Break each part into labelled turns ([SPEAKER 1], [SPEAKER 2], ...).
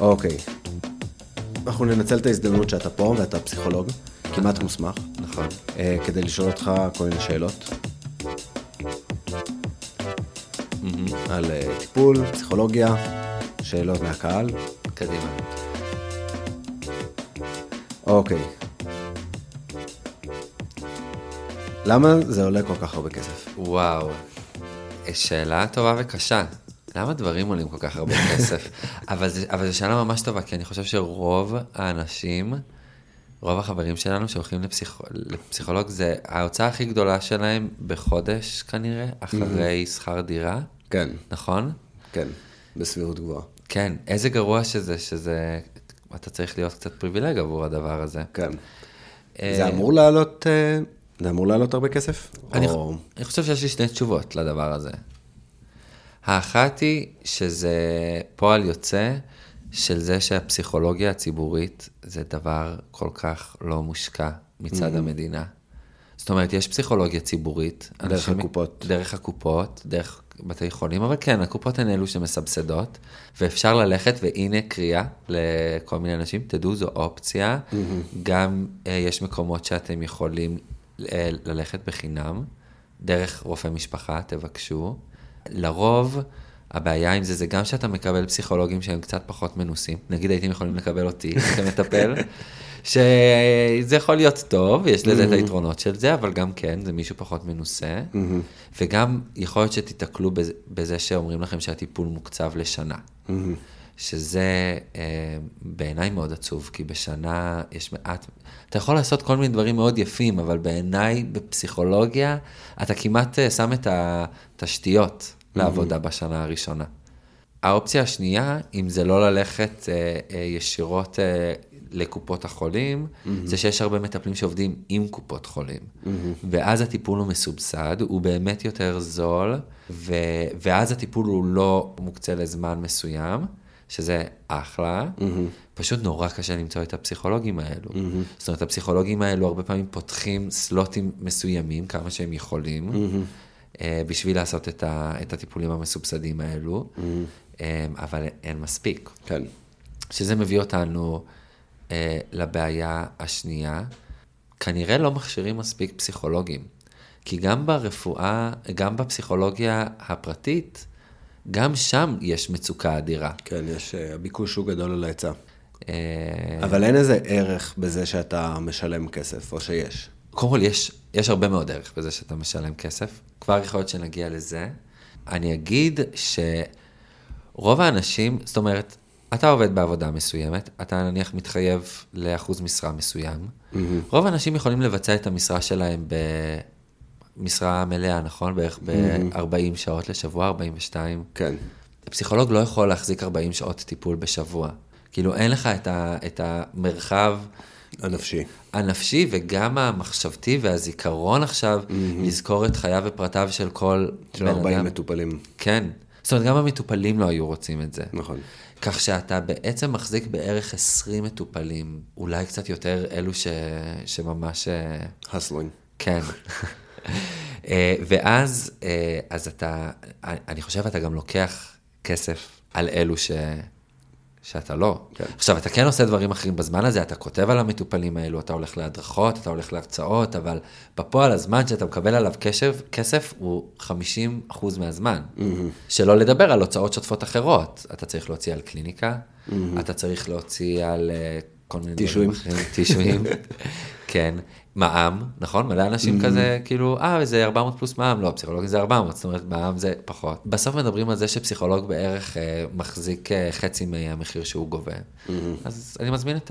[SPEAKER 1] אוקיי. אנחנו ננצל את ההזדמנות שאתה פה ואתה פסיכולוג, כמעט מוסמך,
[SPEAKER 2] נכון.
[SPEAKER 1] אה, כדי לשאול אותך כל מיני שאלות. על אה, טיפול, פסיכולוגיה, שאלות מהקהל.
[SPEAKER 2] קדימה.
[SPEAKER 1] אוקיי. למה זה עולה כל כך הרבה כסף?
[SPEAKER 2] וואו, שאלה טובה וקשה. למה דברים עולים כל כך הרבה כסף? אבל, זה, אבל זו שאלה ממש טובה, כי אני חושב שרוב האנשים, רוב החברים שלנו שהולכים לפסיכ... לפסיכולוג, זה ההוצאה הכי גדולה שלהם בחודש כנראה, אחרי שכר דירה,
[SPEAKER 1] כן,
[SPEAKER 2] נכון?
[SPEAKER 1] כן, בסבירות גבוהה.
[SPEAKER 2] כן, איזה גרוע שזה, שזה, אתה צריך להיות קצת פריבילג עבור הדבר הזה.
[SPEAKER 1] כן.
[SPEAKER 2] אה,
[SPEAKER 1] זה אמור לעלות, אה, זה אמור לעלות הרבה כסף?
[SPEAKER 2] אני,
[SPEAKER 1] או-
[SPEAKER 2] אני חושב שיש לי שני תשובות לדבר הזה. האחת היא שזה פועל יוצא של זה שהפסיכולוגיה הציבורית זה דבר כל כך לא מושקע מצד
[SPEAKER 1] Mm-hmm.
[SPEAKER 2] המדינה. זאת אומרת, יש פסיכולוגיה ציבורית.
[SPEAKER 1] דרך
[SPEAKER 2] אנשים-
[SPEAKER 1] הקופות.
[SPEAKER 2] דרך הקופות, דרך בתי חולים, אבל כן, הקופות הן אלו שמסבסדות, ואפשר ללכת, והנה קריאה לכל מיני אנשים, תדעו, זו אופציה. גם אה, יש מקומות שאתם יכולים אה, ללכת בחינם, דרך רופא משפחה, תבקשו. לרוב, הבעיה עם זה, זה גם שאתה מקבל פסיכולוגים שהם קצת פחות מנוסים. נגיד הייתם יכולים לקבל אותי כמטפל, שזה יכול להיות טוב, יש לזה את היתרונות של זה, אבל גם כן, זה מישהו פחות מנוסה. וגם יכול להיות שתיתקלו בזה, בזה שאומרים לכם שהטיפול מוקצב לשנה. שזה אה, בעיניי מאוד עצוב, כי בשנה יש מעט, אתה יכול לעשות כל מיני דברים מאוד יפים, אבל בעיניי בפסיכולוגיה, אתה כמעט אה, שם את התשתיות לעבודה בשנה הראשונה. האופציה השנייה, אם זה לא ללכת אה, אה, ישירות אה, לקופות החולים, mm-hmm. זה שיש הרבה מטפלים שעובדים עם קופות חולים. Mm-hmm. ואז הטיפול הוא מסובסד, הוא באמת יותר זול, ו... ואז הטיפול הוא לא מוקצה לזמן מסוים, שזה אחלה. Mm-hmm. פשוט נורא קשה למצוא את הפסיכולוגים האלו. Mm-hmm. זאת אומרת, הפסיכולוגים האלו הרבה פעמים פותחים סלוטים מסוימים, כמה שהם יכולים. Mm-hmm. בשביל לעשות את, ה, את הטיפולים המסובסדים האלו, mm-hmm. אבל אין מספיק.
[SPEAKER 1] כן.
[SPEAKER 2] שזה מביא אותנו אה, לבעיה השנייה, כנראה לא מכשירים מספיק פסיכולוגים. כי גם ברפואה, גם בפסיכולוגיה הפרטית, גם שם יש מצוקה אדירה.
[SPEAKER 1] כן, יש, אה, הביקוש הוא גדול על ההיצע.
[SPEAKER 2] אה,
[SPEAKER 1] אבל אין איזה ערך בזה שאתה משלם כסף, או שיש.
[SPEAKER 2] קודם כל, יש, יש הרבה מאוד ערך בזה שאתה משלם כסף. כבר יכול להיות שנגיע לזה. אני אגיד שרוב האנשים, זאת אומרת, אתה עובד בעבודה מסוימת, אתה נניח מתחייב לאחוז משרה מסוים. Mm-hmm. רוב האנשים יכולים לבצע את המשרה שלהם במשרה מלאה, נכון? בערך ב-40 שעות לשבוע, 42.
[SPEAKER 1] כן.
[SPEAKER 2] פסיכולוג לא יכול להחזיק 40 שעות טיפול בשבוע. כאילו, אין לך את, ה, את המרחב
[SPEAKER 1] הנפשי.
[SPEAKER 2] הנפשי וגם המחשבתי והזיכרון עכשיו, mm-hmm. לזכור את חייו ופרטיו של כל
[SPEAKER 1] של 40 מטופלים.
[SPEAKER 2] כן. זאת אומרת, גם המטופלים לא היו רוצים את זה.
[SPEAKER 1] נכון.
[SPEAKER 2] כך שאתה בעצם מחזיק בערך 20 מטופלים, אולי קצת יותר אלו ש... שממש... אה,
[SPEAKER 1] הסלינג.
[SPEAKER 2] כן. אה, ואז, אה, אז אתה, אני חושב, אתה גם לוקח כסף על אלו ש... שאתה לא.
[SPEAKER 1] כן.
[SPEAKER 2] עכשיו, אתה כן עושה דברים אחרים בזמן הזה, אתה כותב על המטופלים האלו, אתה הולך להדרכות, אתה הולך להרצאות, אבל בפועל הזמן שאתה מקבל עליו קשב, כסף הוא 50 אחוז מהזמן. Mm-hmm. שלא לדבר על הוצאות שוטפות אחרות. אתה צריך להוציא על קליניקה, mm-hmm. אתה צריך להוציא על uh, כל מיני. דברים אחרים, טישויים, כן. מע"מ, נכון? מלא אנשים mm-hmm. כזה, כאילו, אה, זה 400 פלוס מע"מ, לא, פסיכולוגי זה 400, זאת אומרת, מע"מ זה פחות. בסוף מדברים על זה שפסיכולוג בערך אה, מחזיק אה, חצי מהמחיר שהוא גובה. Mm-hmm. אז אני מזמין את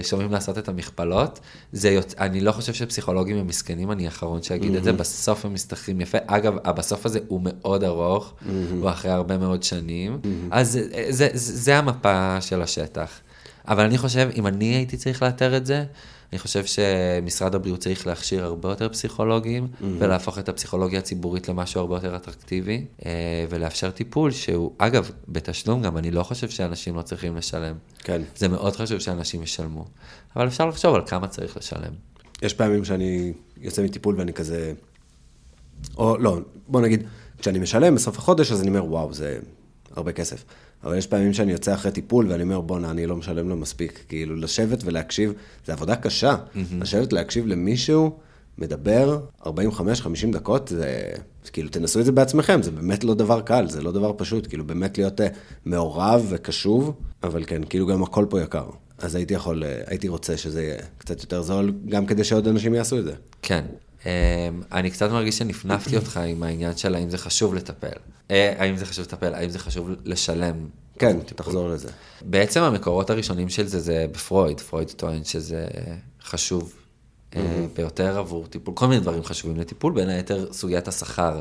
[SPEAKER 2] השומעים לעשות את המכפלות. זה, יוצ... אני לא חושב שפסיכולוגים הם מסכנים, אני האחרון שאגיד mm-hmm. את זה, בסוף הם מסתכלים יפה. אגב, הבסוף הזה הוא מאוד ארוך, mm-hmm. הוא אחרי הרבה מאוד שנים, mm-hmm. אז זה, זה, זה, זה המפה של השטח. אבל אני חושב, אם אני הייתי צריך לאתר את זה, אני חושב שמשרד הבריאות צריך להכשיר הרבה יותר פסיכולוגים, mm-hmm. ולהפוך את הפסיכולוגיה הציבורית למשהו הרבה יותר אטרקטיבי, אה, ולאפשר טיפול שהוא, אגב, בתשלום גם, אני לא חושב שאנשים לא צריכים לשלם.
[SPEAKER 1] כן.
[SPEAKER 2] זה מאוד חשוב שאנשים ישלמו, אבל אפשר לחשוב על כמה צריך לשלם.
[SPEAKER 1] יש פעמים שאני יוצא מטיפול ואני כזה, או לא, בוא נגיד, כשאני משלם בסוף החודש, אז אני אומר, וואו, זה הרבה כסף. אבל יש פעמים שאני יוצא אחרי טיפול ואני אומר, בואנה, אני לא משלם לו מספיק. כאילו, לשבת ולהקשיב, זה עבודה קשה. לשבת להקשיב למישהו, מדבר 45-50 דקות, זה... כאילו, תנסו את זה בעצמכם, זה באמת לא דבר קל, זה לא דבר פשוט. כאילו, באמת להיות אה, מעורב וקשוב, אבל כן, כאילו, גם הכל פה יקר. אז הייתי יכול, אה, הייתי רוצה שזה יהיה קצת יותר זול, גם כדי שעוד אנשים יעשו את זה.
[SPEAKER 2] כן. אמ, אני קצת מרגיש שנפנפתי אותך עם העניין של האם זה חשוב לטפל. אה, האם זה חשוב לטפל, האם זה חשוב לשלם.
[SPEAKER 1] כן, תחזור לזה.
[SPEAKER 2] בעצם המקורות הראשונים של זה זה בפרויד, פרויד טוען שזה חשוב אה, ביותר עבור טיפול, כל מיני דברים חשובים לטיפול, בין היתר סוגיית השכר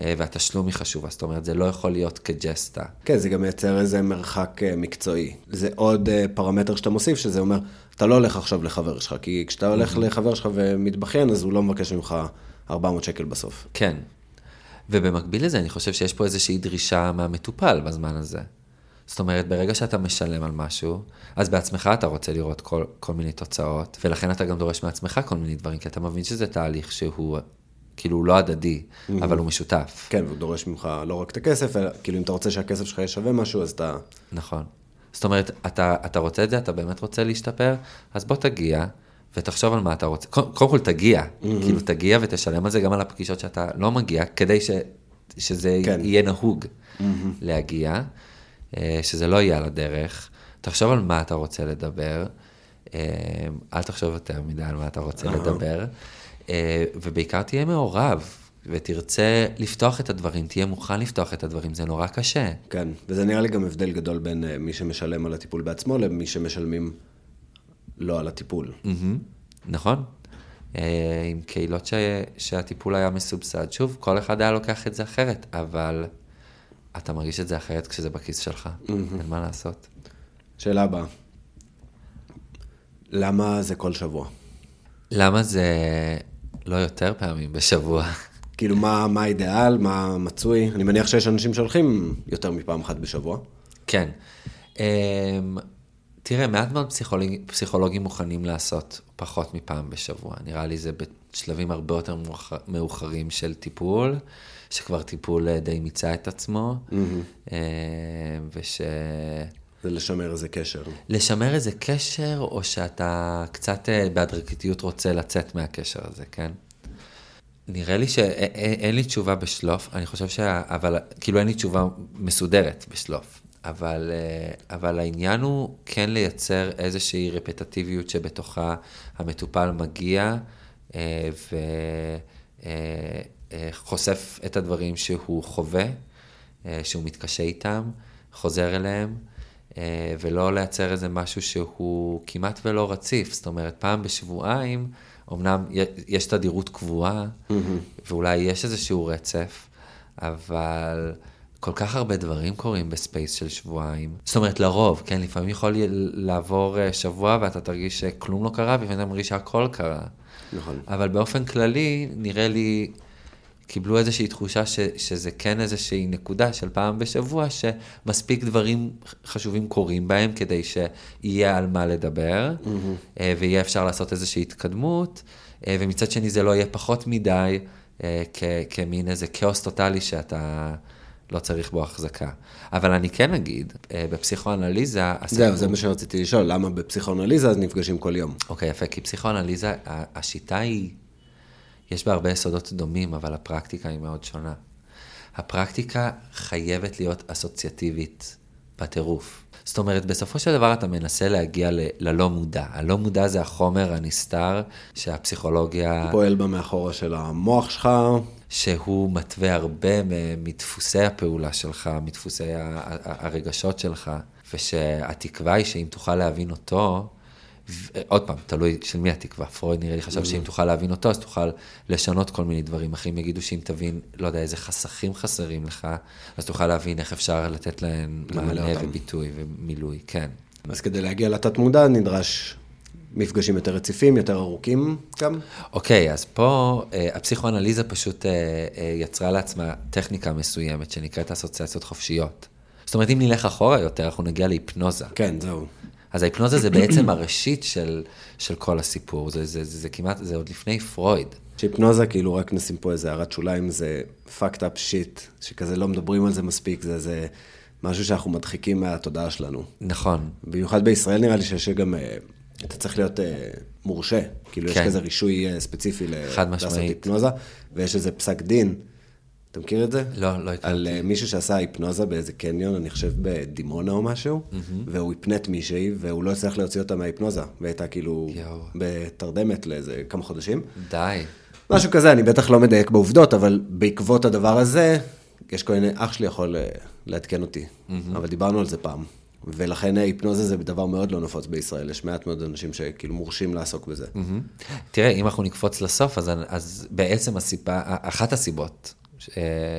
[SPEAKER 2] אה, והתשלום היא חשובה, זאת אומרת, זה לא יכול להיות כג'סטה.
[SPEAKER 1] כן, זה גם מייצר איזה מרחק מקצועי. זה עוד פרמטר שאתה מוסיף, שזה אומר, אתה לא הולך עכשיו לחבר שלך, כי כשאתה הולך לחבר שלך ומתבכיין, אז הוא לא מבקש ממך 400 שקל בסוף.
[SPEAKER 2] כן. ובמקביל לזה, אני חושב שיש פה איזושהי דרישה מהמטופל בזמן הזה. זאת אומרת, ברגע שאתה משלם על משהו, אז בעצמך אתה רוצה לראות כל, כל מיני תוצאות, ולכן אתה גם דורש מעצמך כל מיני דברים, כי אתה מבין שזה תהליך שהוא כאילו לא הדדי, mm-hmm. אבל הוא משותף.
[SPEAKER 1] כן, והוא דורש ממך לא רק את הכסף, אלא כאילו אם אתה רוצה שהכסף שלך יהיה שווה משהו, אז אתה...
[SPEAKER 2] נכון. זאת אומרת, אתה, אתה רוצה את זה, אתה באמת רוצה להשתפר, אז בוא תגיע. ותחשוב על מה אתה רוצה. קודם כל תגיע, mm-hmm. כאילו תגיע ותשלם על זה גם על הפגישות שאתה לא מגיע, כדי ש, שזה כן. יהיה נהוג mm-hmm. להגיע. אה, שזה לא יהיה על הדרך. תחשוב על מה אתה רוצה לדבר, אה, אל תחשוב יותר מדי על מה אתה רוצה לדבר, אה, ובעיקר תהיה מעורב. ותרצה לפתוח את הדברים, תהיה מוכן לפתוח את הדברים, זה נורא קשה.
[SPEAKER 1] כן, וזה נראה לי גם הבדל גדול בין מי שמשלם על הטיפול בעצמו למי שמשלמים לא על הטיפול.
[SPEAKER 2] נכון. עם קהילות ש... שהטיפול היה מסובסד, שוב, כל אחד היה לוקח את זה אחרת, אבל אתה מרגיש את זה אחרת כשזה בכיס שלך, mm-hmm. אין מה לעשות.
[SPEAKER 1] שאלה הבאה, למה זה כל שבוע?
[SPEAKER 2] למה זה לא יותר פעמים בשבוע?
[SPEAKER 1] כאילו, מה, מה האידיאל, מה מצוי? אני מניח שיש אנשים שהולכים יותר מפעם אחת בשבוע.
[SPEAKER 2] כן. תראה, מעט מאוד פסיכולוג, פסיכולוגים מוכנים לעשות פחות מפעם בשבוע. נראה לי זה בשלבים הרבה יותר מאוחרים של טיפול. שכבר טיפול אה, די מיצה את עצמו, mm-hmm. וש...
[SPEAKER 1] זה לשמר איזה קשר.
[SPEAKER 2] לשמר איזה קשר, או שאתה קצת אה, בהדרגתיות רוצה לצאת מהקשר הזה, כן? נראה לי שאין לי תשובה בשלוף, אני חושב ש... אבל, כאילו אין לי תשובה מסודרת בשלוף. אבל, אבל העניין הוא כן לייצר איזושהי רפטטיביות שבתוכה המטופל מגיע. אה, חושף את הדברים שהוא חווה, אה, שהוא מתקשה איתם, חוזר אליהם, אה, ולא לייצר איזה משהו שהוא כמעט ולא רציף. זאת אומרת, פעם בשבועיים, אמנם יש תדירות קבועה, mm-hmm. ואולי יש איזשהו רצף, אבל כל כך הרבה דברים קורים ב space של שבועיים. זאת אומרת, לרוב, כן, לפעמים יכול לעבור שבוע ואתה תרגיש שכלום לא קרה, ולפעמים אתה מרגיש שהכל קרה. נכון. אבל באופן כללי, נראה לי קיבלו איזושהי תחושה ש, שזה כן איזושהי נקודה של פעם בשבוע, שמספיק דברים חשובים קורים בהם כדי שיהיה על מה לדבר, mm-hmm. ויהיה אפשר לעשות איזושהי התקדמות, אה, ומצד שני זה לא יהיה פחות מדי אה, כ, כמין איזה כאוס טוטאלי שאתה... לא צריך בו החזקה. אבל אני כן אגיד, בפסיכואנליזה...
[SPEAKER 1] זהו, זה מה שרציתי לשאול, למה בפסיכואנליזה אז נפגשים כל יום?
[SPEAKER 2] אוקיי, יפה, כי פסיכואנליזה, השיטה היא יש בה הרבה יסודות דומים, אבל הפרקטיקה היא מאוד שונה. הפרקטיקה חייבת להיות אסוציאטיבית בטירוף. זאת אומרת, בסופו של דבר אתה מנסה להגיע ל- ללא מודע. הלא מודע זה החומר הנסתר שהפסיכולוגיה...
[SPEAKER 1] פועל במאחורה של המוח שלך.
[SPEAKER 2] שהוא מתווה הרבה מדפוסי הפעולה שלך, מדפוסי הרגשות שלך, ושהתקווה היא שאם תוכל להבין אותו, עוד פעם, תלוי של מי התקווה. פרויד נראה לי חשב שאם תוכל להבין אותו, אז תוכל לשנות כל מיני דברים. אחרים יגידו שאם תבין, לא יודע, איזה חסכים חסרים לך, אז תוכל להבין איך אפשר לתת להם מענה וביטוי ומילוי, כן.
[SPEAKER 1] אז כדי להגיע לתת מודע נדרש מפגשים יותר רציפים, יותר ארוכים גם?
[SPEAKER 2] אוקיי, אז פה אה, הפסיכואנליזה פשוט אה, אה, יצרה לעצמה טכניקה מסוימת שנקראת אסוציאציות חופשיות. זאת אומרת, אם נלך אחורה יותר, אנחנו נגיע להיפנוזה.
[SPEAKER 1] כן, זהו.
[SPEAKER 2] אז ההיפנוזה זה בעצם הראשית של, של כל הסיפור, זה, זה, זה, זה כמעט, זה עוד לפני פרויד.
[SPEAKER 1] שהיפנוזה, כאילו רק נשים פה איזה הערת שוליים, זה fucked up shit, שכזה לא מדברים על זה מספיק, זה איזה משהו שאנחנו מדחיקים מהתודעה שלנו.
[SPEAKER 2] נכון.
[SPEAKER 1] במיוחד בישראל נראה לי שיש גם, אתה צריך להיות אה, מורשה. כאילו יש
[SPEAKER 2] כן.
[SPEAKER 1] כזה רישוי אה, ספציפי ל- לעשות
[SPEAKER 2] משמעית.
[SPEAKER 1] היפנוזה, ויש איזה פסק דין, אתה מכיר את זה?
[SPEAKER 2] לא, לא הכרתי.
[SPEAKER 1] על אה, מישהו שעשה היפנוזה באיזה קניון, אני חושב בדימונה או משהו, והוא הפנט מישהי, והוא לא הצליח להוציא אותה מההיפנוזה, והייתה כאילו
[SPEAKER 2] יואו.
[SPEAKER 1] בתרדמת לאיזה כמה חודשים.
[SPEAKER 2] די.
[SPEAKER 1] משהו כזה, אני בטח לא מדייק בעובדות, אבל בעקבות הדבר הזה, יש כל מיני, אח שלי יכול אה, לעדכן אותי, אבל דיברנו על זה פעם. ולכן אה, היפנוזה זה דבר מאוד לא נפוץ בישראל, יש מעט מאוד אנשים שכאילו מורשים לעסוק בזה.
[SPEAKER 2] תראה, אם אנחנו נקפוץ לסוף, אז, אז בעצם הסיבה, אחת הסיבות ש,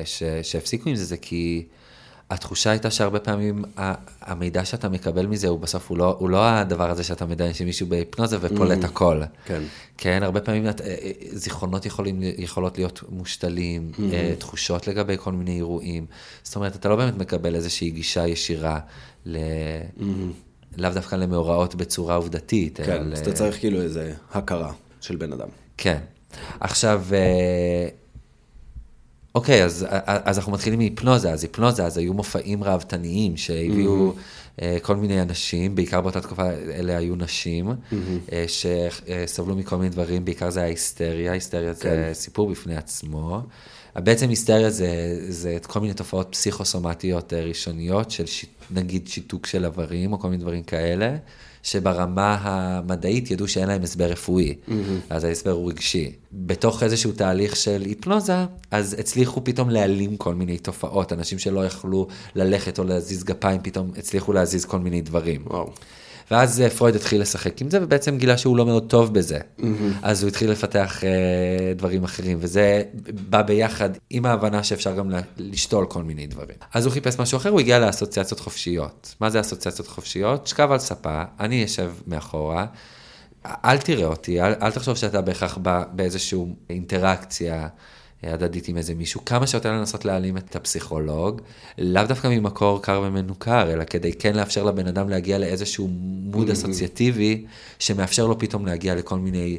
[SPEAKER 2] ש, שהפסיקו עם זה, זה כי התחושה הייתה שהרבה פעמים המידע שאתה מקבל מזה, הוא בסוף, הוא לא, הוא לא הדבר הזה שאתה מדמיין שמישהו בהיפנוזה ופולט הכל.
[SPEAKER 1] כן.
[SPEAKER 2] כן, הרבה פעמים אה, אה, זיכרונות יכולים, יכולות להיות מושתלים, אה, תחושות לגבי כל מיני אירועים. זאת אומרת, אתה לא באמת מקבל איזושהי גישה ישירה ל... לאו דווקא למאורעות בצורה עובדתית.
[SPEAKER 1] כן,
[SPEAKER 2] אלא
[SPEAKER 1] אז אתה צריך כאילו איזה הכרה של בן אדם.
[SPEAKER 2] כן. עכשיו, אה, אוקיי, אז, אז אנחנו מתחילים מהיפנוזה, אז היפנוזה, אז היו מופעים ראוותניים שהביאו אה, כל מיני אנשים, בעיקר באותה תקופה אלה היו נשים, אה, שסבלו מכל מיני דברים, בעיקר זה היה היסטריה, היסטריה זה
[SPEAKER 1] כן.
[SPEAKER 2] סיפור בפני עצמו. בעצם היסטריה זה, זה כל מיני תופעות פסיכוסומטיות אה, ראשוניות, של ש, נגיד שיתוק של איברים או כל מיני דברים כאלה, שברמה המדעית ידעו שאין להם הסבר רפואי, אז ההסבר הוא רגשי. בתוך איזשהו תהליך של היפנוזה, אז הצליחו פתאום להעלים כל מיני תופעות, אנשים שלא יכלו ללכת או להזיז גפיים, פתאום הצליחו להזיז כל מיני דברים.
[SPEAKER 1] וואו.
[SPEAKER 2] ואז פרויד התחיל לשחק עם זה, ובעצם גילה שהוא לא מאוד טוב בזה. אז הוא התחיל לפתח אה, דברים אחרים, וזה בא ביחד עם ההבנה שאפשר גם לשתול כל מיני דברים. אז הוא חיפש משהו אחר, הוא הגיע לאסוציאציות חופשיות. מה זה אסוציאציות חופשיות? שכב על ספה, אני אשב מאחורה, אל תראה אותי, אל, אל תחשוב שאתה בהכרח בא באיזושהי אינטראקציה הדדית עם איזה מישהו, כמה שיותר לנסות להעלים את הפסיכולוג, לאו דווקא ממקור קר ומנוכר, אלא כדי כן לאפשר לבן אדם להגיע לאיזשהו מוד אסוציאטיבי, שמאפשר לו פתאום להגיע לכל מיני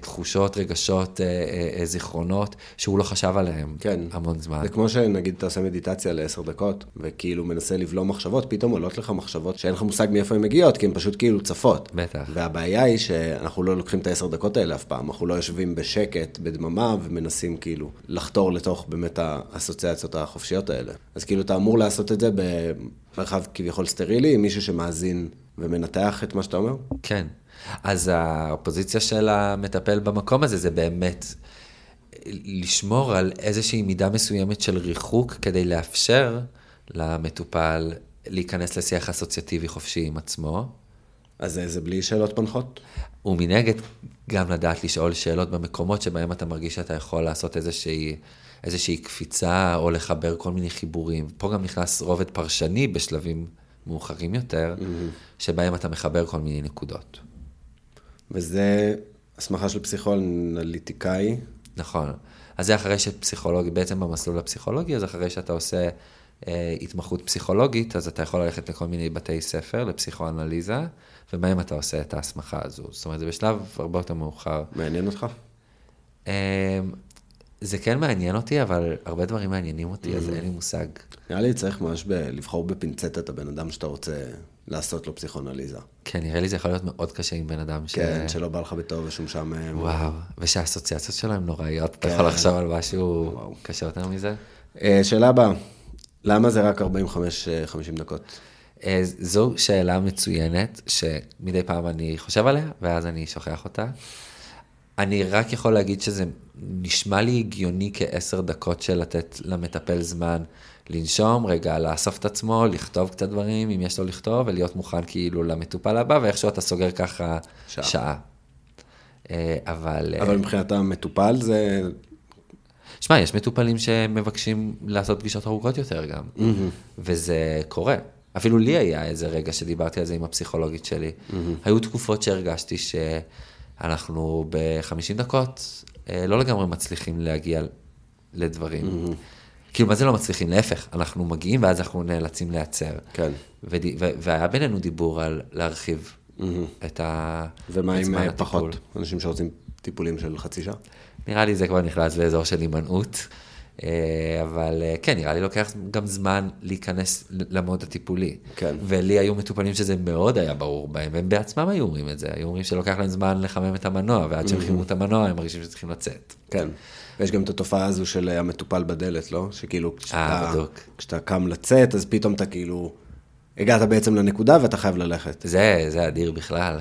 [SPEAKER 2] תחושות, רגשות, אה, אה, אה, זיכרונות, שהוא לא חשב עליהם
[SPEAKER 1] כן.
[SPEAKER 2] המון זמן.
[SPEAKER 1] זה כמו שנגיד אתה עושה מדיטציה לעשר דקות, וכאילו מנסה לבלום מחשבות, פתאום עולות לך מחשבות שאין לך מושג מאיפה הן מגיעות, כי הן פשוט כאילו צפות.
[SPEAKER 2] בטח.
[SPEAKER 1] והבעיה היא שאנחנו לא לוקחים את העשר דקות האלה אף פעם, אנחנו לא יושבים בשקט, בדממה, ומנסים כאילו לחתור לתוך באמת האסוציאציות החופשיות האלה. אז כאילו אתה אמור לעשות את זה במרחב כביכול סטרילי, עם מישהו שמאזין ומנתח את מה שאתה אומר?
[SPEAKER 2] כן. אז הפוזיציה של המטפל במקום הזה זה באמת לשמור על איזושהי מידה מסוימת של ריחוק כדי לאפשר למטופל להיכנס לשיח אסוציאטיבי חופשי עם עצמו,
[SPEAKER 1] אז זה, בלי שאלות מנחות?
[SPEAKER 2] ומנגד גם לדעת לשאול שאלות במקומות שבהם אתה מרגיש שאתה יכול לעשות איזושהי, איזושהי קפיצה או לחבר כל מיני חיבורים. פה גם נכנס רובד פרשני בשלבים מאוחרים יותר, שבהם אתה מחבר כל מיני נקודות.
[SPEAKER 1] וזה הסמכה של פסיכואנליטיקאי.
[SPEAKER 2] נכון. אז זה אחרי שפסיכולוגי, בעצם במסלול הפסיכולוגי, אז אחרי שאתה עושה אה, התמחות פסיכולוגית, אז אתה יכול ללכת לכל מיני בתי ספר לפסיכואנליזה, ובהם אתה עושה את ההסמכה הזו. זאת אומרת, זה בשלב הרבה יותר מאוחר.
[SPEAKER 1] מעניין אותך?
[SPEAKER 2] אה, זה כן מעניין אותי, אבל הרבה דברים מעניינים אותי, אז אין לי מושג.
[SPEAKER 1] נראה לי צריך ממש ב- לבחור בפינצטה את הבן אדם שאתה רוצה לעשות לו פסיכואנליזה.
[SPEAKER 2] כן, נראה לי זה יכול להיות מאוד קשה עם בן אדם ש...
[SPEAKER 1] כן, שלא בא לך בטוב ושום משעמם.
[SPEAKER 2] וואו, ושהאסוציאציות שלו הן נוראיות, אתה
[SPEAKER 1] כן.
[SPEAKER 2] יכול לחשוב על משהו
[SPEAKER 1] וואו.
[SPEAKER 2] קשה יותר מזה?
[SPEAKER 1] אה, שאלה הבאה, למה זה רק 45-50 דקות?
[SPEAKER 2] אה, זו שאלה מצוינת, שמדי פעם אני חושב עליה, ואז אני שוכח אותה. אני רק יכול להגיד שזה נשמע לי הגיוני כעשר דקות של לתת למטפל זמן לנשום, רגע, לאסוף את עצמו, לכתוב קצת דברים, אם יש לו לכתוב, ולהיות מוכן כאילו למטופל הבא, ואיכשהו אתה סוגר ככה
[SPEAKER 1] שעה.
[SPEAKER 2] שעה. אה, אבל... אה,
[SPEAKER 1] אבל מבחינת המטופל זה...
[SPEAKER 2] שמע, יש מטופלים שמבקשים לעשות פגישות ארוכות יותר גם, וזה קורה. אפילו לי היה איזה רגע שדיברתי על זה עם הפסיכולוגית שלי. היו תקופות שהרגשתי שאנחנו ב-50 דקות אה, לא לגמרי מצליחים להגיע לדברים. כאילו, מה זה לא מצליחים? להפך, אנחנו מגיעים ואז אנחנו נאלצים להיעצר.
[SPEAKER 1] כן.
[SPEAKER 2] וד- ו- והיה בינינו דיבור על להרחיב את ה...
[SPEAKER 1] ומה עם אה,
[SPEAKER 2] הטיפול.
[SPEAKER 1] פחות? אנשים שרוצים טיפולים של חצי שעה?
[SPEAKER 2] נראה לי זה כבר נכנס לאזור של הימנעות. אה, אבל אה, כן, נראה לי לוקח גם זמן להיכנס למוד הטיפולי.
[SPEAKER 1] כן.
[SPEAKER 2] ולי היו מטופלים שזה מאוד היה ברור בהם, והם בעצמם היו אומרים את זה, היו אומרים שלוקח להם זמן לחמם את המנוע, ועד שהם חיממו את המנוע הם מרגישים שצריכים לצאת.
[SPEAKER 1] כן. ויש גם את התופעה הזו של המטופל בדלת, לא? שכאילו, כשאתה,
[SPEAKER 2] בדיוק.
[SPEAKER 1] כשאתה קם לצאת, אז פתאום אתה כאילו, הגעת בעצם לנקודה ואתה חייב ללכת.
[SPEAKER 2] זה, זה אדיר בכלל.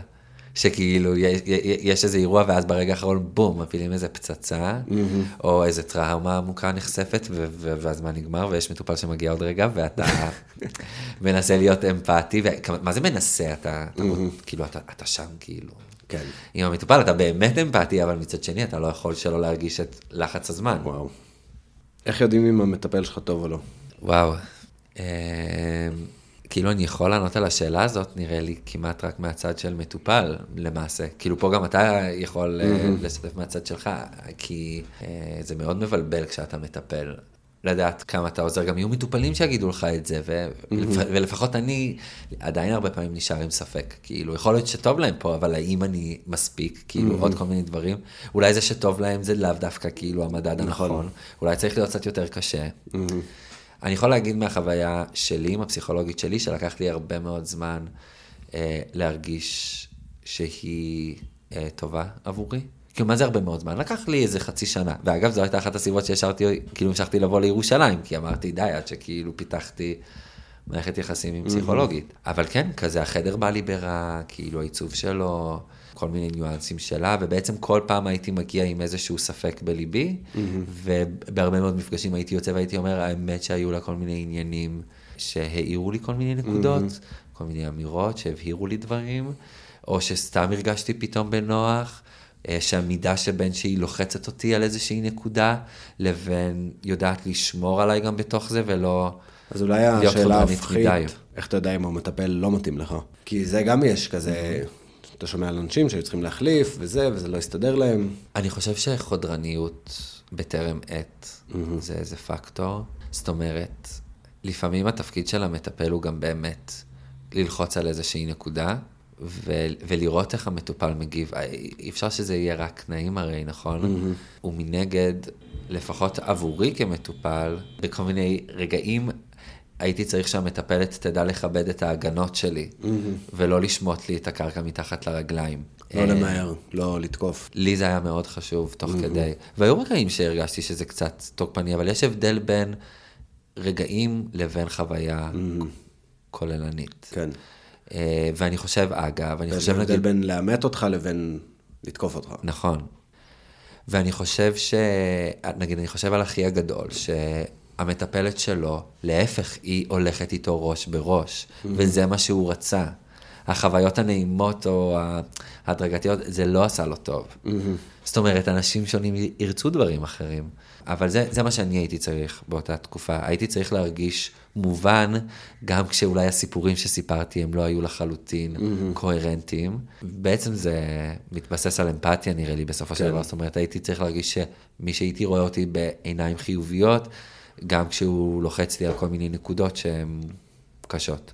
[SPEAKER 2] שכאילו יש, יש איזה אירוע ואז ברגע האחרון בום מפילים איזה פצצה mm-hmm. או איזה טראומה עמוקה נחשפת ו- ו- והזמן נגמר ויש מטופל שמגיע עוד רגע ואתה מנסה להיות אמפתי ומה זה מנסה אתה, אתה mm-hmm. כאילו אתה, אתה שם כאילו.
[SPEAKER 1] כן.
[SPEAKER 2] עם המטופל אתה באמת אמפתי אבל מצד שני אתה לא יכול שלא להרגיש את לחץ הזמן.
[SPEAKER 1] וואו. איך יודעים אם המטפל שלך טוב או לא?
[SPEAKER 2] וואו. אמ, כאילו אני יכול לענות על השאלה הזאת, נראה לי כמעט רק מהצד של מטופל, למעשה. כאילו פה גם אתה יכול mm-hmm. לשתף מהצד שלך, כי uh, זה מאוד מבלבל כשאתה מטפל. לדעת כמה אתה עוזר, גם יהיו מטופלים שיגידו לך את זה, ו- mm-hmm. ולפחות אני עדיין הרבה פעמים נשאר עם ספק. כאילו, יכול להיות שטוב להם פה, אבל האם אני מספיק, כאילו, mm-hmm. עוד כל מיני דברים. אולי זה שטוב להם זה לאו דווקא כאילו המדד נכון. הנכון, אולי צריך להיות קצת יותר קשה. Mm-hmm. אני יכול להגיד מהחוויה שלי, עם הפסיכולוגית שלי, שלקח לי הרבה מאוד זמן אה, להרגיש שהיא אה, טובה עבורי. כאילו, מה זה הרבה מאוד זמן? לקח לי איזה חצי שנה. ואגב, זו הייתה אחת הסיבות שישרתי, כאילו, המשכתי לבוא לירושלים, כי אמרתי, די, עד שכאילו פיתחתי מערכת יחסים עם פסיכולוגית. Mm-hmm. אבל כן, כזה החדר בא לי ברע, כאילו, העיצוב שלו, כל מיני ניואנסים שלה, ובעצם כל פעם הייתי מגיע עם איזשהו ספק בליבי, mm-hmm. ובהרבה מאוד מפגשים הייתי יוצא והייתי אומר, האמת שהיו לה כל מיני עניינים שהעירו לי כל מיני נקודות, mm-hmm. כל מיני אמירות שהבהירו לי דברים, או שסתם הרגשתי פתאום בנוח. אה, שהמידה שבין שהיא לוחצת אותי על איזושהי נקודה, לבין יודעת לשמור עליי גם בתוך זה ולא
[SPEAKER 1] אז אולי השאלה ההפכית, איך אתה יודע אם המטפל לא מתאים לך? כי זה גם יש כזה, אתה שומע על אנשים שהיו צריכים להחליף וזה, וזה לא הסתדר להם.
[SPEAKER 2] אני חושב שחודרניות בטרם עת. זה איזה פקטור. זאת אומרת, לפעמים התפקיד של המטפל הוא גם באמת ללחוץ על איזושהי נקודה, ו- ולראות איך המטופל מגיב. אי אפשר שזה יהיה רק נעים הרי, נכון? Mm-hmm. ומנגד, לפחות עבורי כמטופל, בכל מיני רגעים הייתי צריך שהמטפלת תדע לכבד את ההגנות שלי, mm-hmm. ולא לשמוט לי את הקרקע מתחת לרגליים.
[SPEAKER 1] לא אה, למהר, לא לתקוף.
[SPEAKER 2] לי זה היה מאוד חשוב, תוך mm-hmm. כדי. והיו רגעים שהרגשתי שזה קצת תוקפני, אבל יש הבדל בין רגעים לבין חוויה mm-hmm. כוללנית.
[SPEAKER 1] כן.
[SPEAKER 2] אה, ואני חושב, אגב, אני חושב...
[SPEAKER 1] יש הבדל בין לאמת אותך לבין לתקוף אותך.
[SPEAKER 2] נכון. ואני חושב ש... נגיד, אני חושב על אחי הגדול, ש... המטפלת שלו, להפך, היא הולכת איתו ראש בראש, mm-hmm. וזה מה שהוא רצה. החוויות הנעימות או ההדרגתיות, זה לא עשה לו טוב. Mm-hmm. זאת אומרת, אנשים שונים ירצו דברים אחרים, אבל זה, זה מה שאני הייתי צריך באותה תקופה. הייתי צריך להרגיש מובן, גם כשאולי הסיפורים שסיפרתי הם לא היו לחלוטין mm-hmm. קוהרנטיים. בעצם זה מתבסס על אמפתיה, נראה לי, בסופו כן. של דבר. זאת אומרת, הייתי צריך להרגיש שמי שהייתי רואה אותי בעיניים חיוביות, גם כשהוא לוחץ לי על כל מיני נקודות שהן קשות.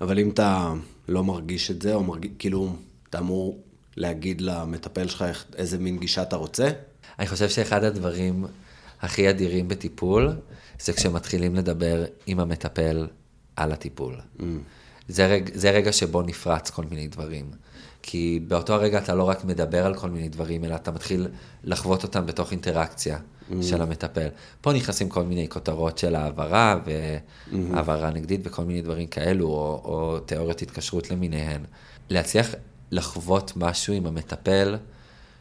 [SPEAKER 1] אבל אם אתה לא מרגיש את זה, או מרגיש, כאילו, אתה אמור להגיד למטפל שלך איזה מין גישה אתה רוצה?
[SPEAKER 2] אני חושב שאחד הדברים הכי אדירים בטיפול, זה כשמתחילים לדבר עם המטפל על הטיפול. Mm. זה, רג, זה רגע שבו נפרץ כל מיני דברים. כי באותו הרגע אתה לא רק מדבר על כל מיני דברים, אלא אתה מתחיל לחוות אותם בתוך אינטראקציה mm-hmm. של המטפל. פה נכנסים כל מיני כותרות של העברה, והעברה mm-hmm. נגדית וכל מיני דברים כאלו, או, או תיאוריות התקשרות למיניהן. להצליח לחוות משהו עם המטפל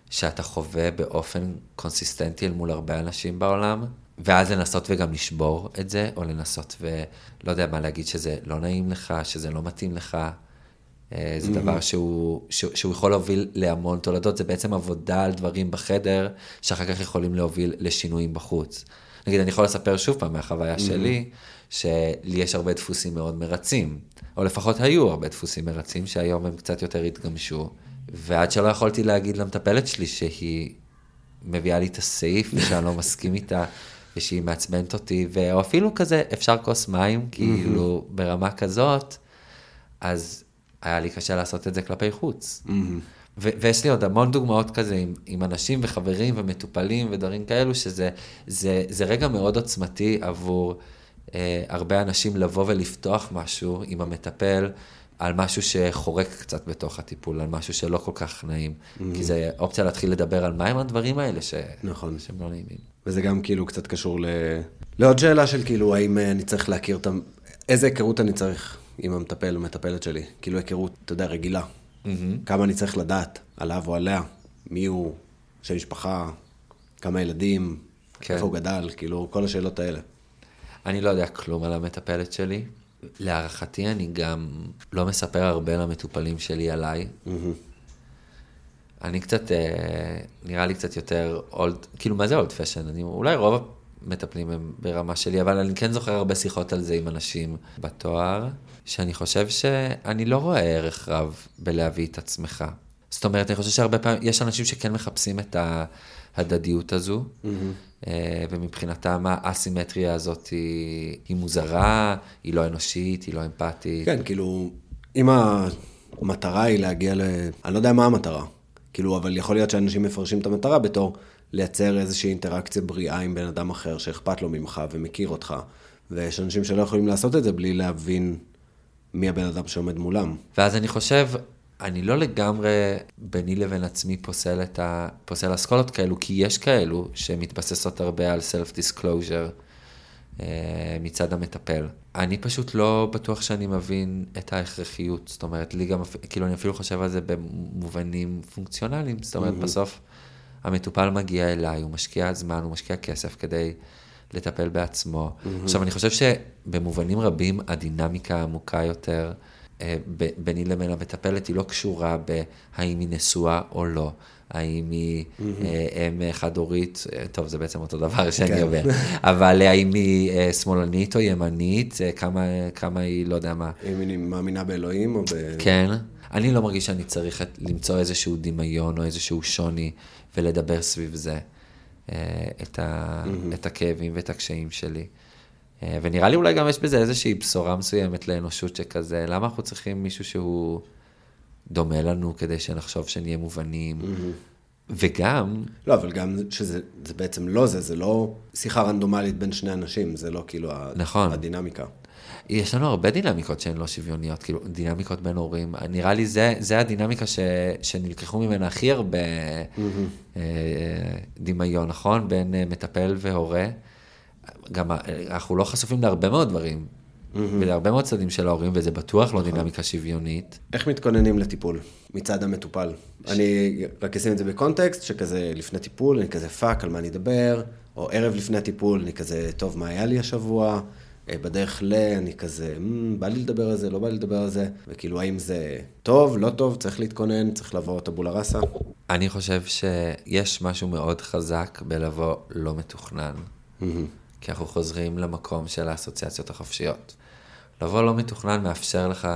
[SPEAKER 2] שאתה חווה באופן קונסיסטנטי אל מול הרבה אנשים בעולם, ואז לנסות וגם לשבור את זה, או לנסות ולא יודע מה להגיד שזה לא נעים לך, שזה לא מתאים לך. אה, זה mm-hmm. דבר שהוא, שהוא, שהוא יכול להוביל להמון תולדות, זה בעצם עבודה על דברים בחדר, שאחר כך יכולים להוביל לשינויים בחוץ. נגיד, אני יכול לספר שוב פעם מהחוויה mm-hmm. שלי, שלי יש הרבה דפוסים מאוד מרצים, או לפחות היו הרבה דפוסים מרצים, שהיום הם קצת יותר התגמשו, ועד שלא יכולתי להגיד למטפלת שלי שהיא מביאה לי את הסעיף, ושאני לא מסכים איתה, ושהיא מעצבנת אותי, או אפילו כזה, אפשר כוס מים, כאילו, ברמה כזאת, אז היה לי קשה לעשות את זה כלפי חוץ. Mm-hmm. ו- ויש לי עוד המון דוגמאות כזה עם, עם אנשים וחברים ומטופלים ודברים כאלו, שזה זה, זה רגע מאוד עוצמתי עבור אה, הרבה אנשים לבוא ולפתוח משהו עם המטפל. על משהו שחורק קצת בתוך הטיפול, על משהו שלא כל כך נעים. Mm-hmm. כי זה אופציה להתחיל לדבר על מהם הדברים האלה ש...
[SPEAKER 1] נכון.
[SPEAKER 2] שהם לא נעימים.
[SPEAKER 1] וזה גם כאילו קצת קשור ל... לעוד שאלה של כאילו, האם אה, אני צריך להכיר את ה... איזה היכרות אני צריך עם המטפל או מטפלת שלי? כאילו היכרות, אתה יודע, רגילה. Mm-hmm. כמה אני צריך לדעת עליו או עליה, מי הוא, שם משפחה, כמה ילדים, כן. איפה הוא גדל, כאילו, כל השאלות האלה.
[SPEAKER 2] אני לא יודע כלום על המטפלת שלי. להערכתי, אני גם לא מספר הרבה למטופלים שלי עליי. Mm-hmm. אני קצת, אה, נראה לי קצת יותר אולד, כאילו, מה זה אולד פשן? אני, אולי רוב המטפלים הם ברמה שלי, אבל אני כן זוכר הרבה שיחות על זה עם אנשים בתואר, שאני חושב שאני לא רואה ערך רב בלהביא את עצמך. זאת אומרת, אני חושב שהרבה פעמים, יש אנשים שכן מחפשים את ההדדיות הזו, mm-hmm. ומבחינתם האסימטריה הזאת היא, היא מוזרה, היא לא אנושית, היא לא אמפתית.
[SPEAKER 1] כן, כאילו, אם המטרה היא להגיע ל... אני לא יודע מה המטרה. כאילו, אבל יכול להיות שאנשים מפרשים את המטרה בתור לייצר איזושהי אינטראקציה בריאה עם בן אדם אחר שאכפת לו ממך ומכיר אותך. ויש אנשים שלא יכולים לעשות את זה בלי להבין מי הבן אדם שעומד מולם.
[SPEAKER 2] ואז אני חושב, אני לא לגמרי ביני לבין עצמי פוסל, ה... פוסל אסכולות כאלו, כי יש כאלו שמתבססות הרבה על self-disclosure מצד המטפל. אני פשוט לא בטוח שאני מבין את ההכרחיות, זאת אומרת, לי גם, כאילו, אני אפילו חושב על זה במובנים פונקציונליים, זאת אומרת, mm-hmm. בסוף המטופל מגיע אליי, הוא משקיע זמן, הוא משקיע כסף כדי לטפל בעצמו. Mm-hmm. עכשיו, אני חושב שבמובנים רבים הדינמיקה עמוקה יותר. אה, ביני לבין המטפלת היא לא קשורה בהאם היא נשואה או לא. האם היא אה, אם חד-הורית, אה, טוב, זה בעצם אותו דבר שאני כן. אומר, אבל האם היא שמאלנית או ימנית, כמה, כמה היא, לא יודע מה.
[SPEAKER 1] אם היא מאמינה באלוהים או ב...
[SPEAKER 2] כן. אני לא מרגיש שאני צריך למצוא איזשהו דמיון או איזשהו שוני ולדבר סביב זה, את, ה, את הכאבים ואת הקשיים שלי. אה, ונראה לי אולי גם יש בזה איזושהי בשורה מסוימת לאנושות שכזה, למה אנחנו צריכים מישהו שהוא דומה לנו כדי שנחשוב שנהיה מובנים? Mm-hmm. וגם...
[SPEAKER 1] לא, אבל גם שזה זה בעצם לא זה, זה לא שיחה רנדומלית בין שני אנשים, זה לא כאילו נכון. הדינמיקה.
[SPEAKER 2] יש לנו הרבה דינמיקות שהן לא שוויוניות, כאילו דינמיקות בין הורים. נראה לי זה, זה הדינמיקה ש, שנלקחו ממנה הכי הרבה mm-hmm. דמיון, נכון? בין מטפל והורה. גם אנחנו לא חשופים להרבה מאוד דברים, mm-hmm. ולהרבה מאוד צדדים של ההורים, וזה בטוח לא נכון. דינמיקה שוויונית.
[SPEAKER 1] איך מתכוננים לטיפול מצד המטופל? ש... אני רק אשים את זה בקונטקסט, שכזה לפני טיפול, אני כזה fuck, על מה אני אדבר, או ערב לפני הטיפול, אני כזה, טוב, מה היה לי השבוע? אה, בדרך ל... אני כזה, בא לי לדבר על זה, לא בא לי לדבר על זה, וכאילו, האם זה טוב, לא טוב, צריך להתכונן, צריך לעבור טבולה ראסה?
[SPEAKER 2] אני חושב שיש משהו מאוד חזק בלבוא לא מתוכנן. Mm-hmm. כי אנחנו חוזרים למקום של האסוציאציות החופשיות. לבוא לא מתוכנן מאפשר לך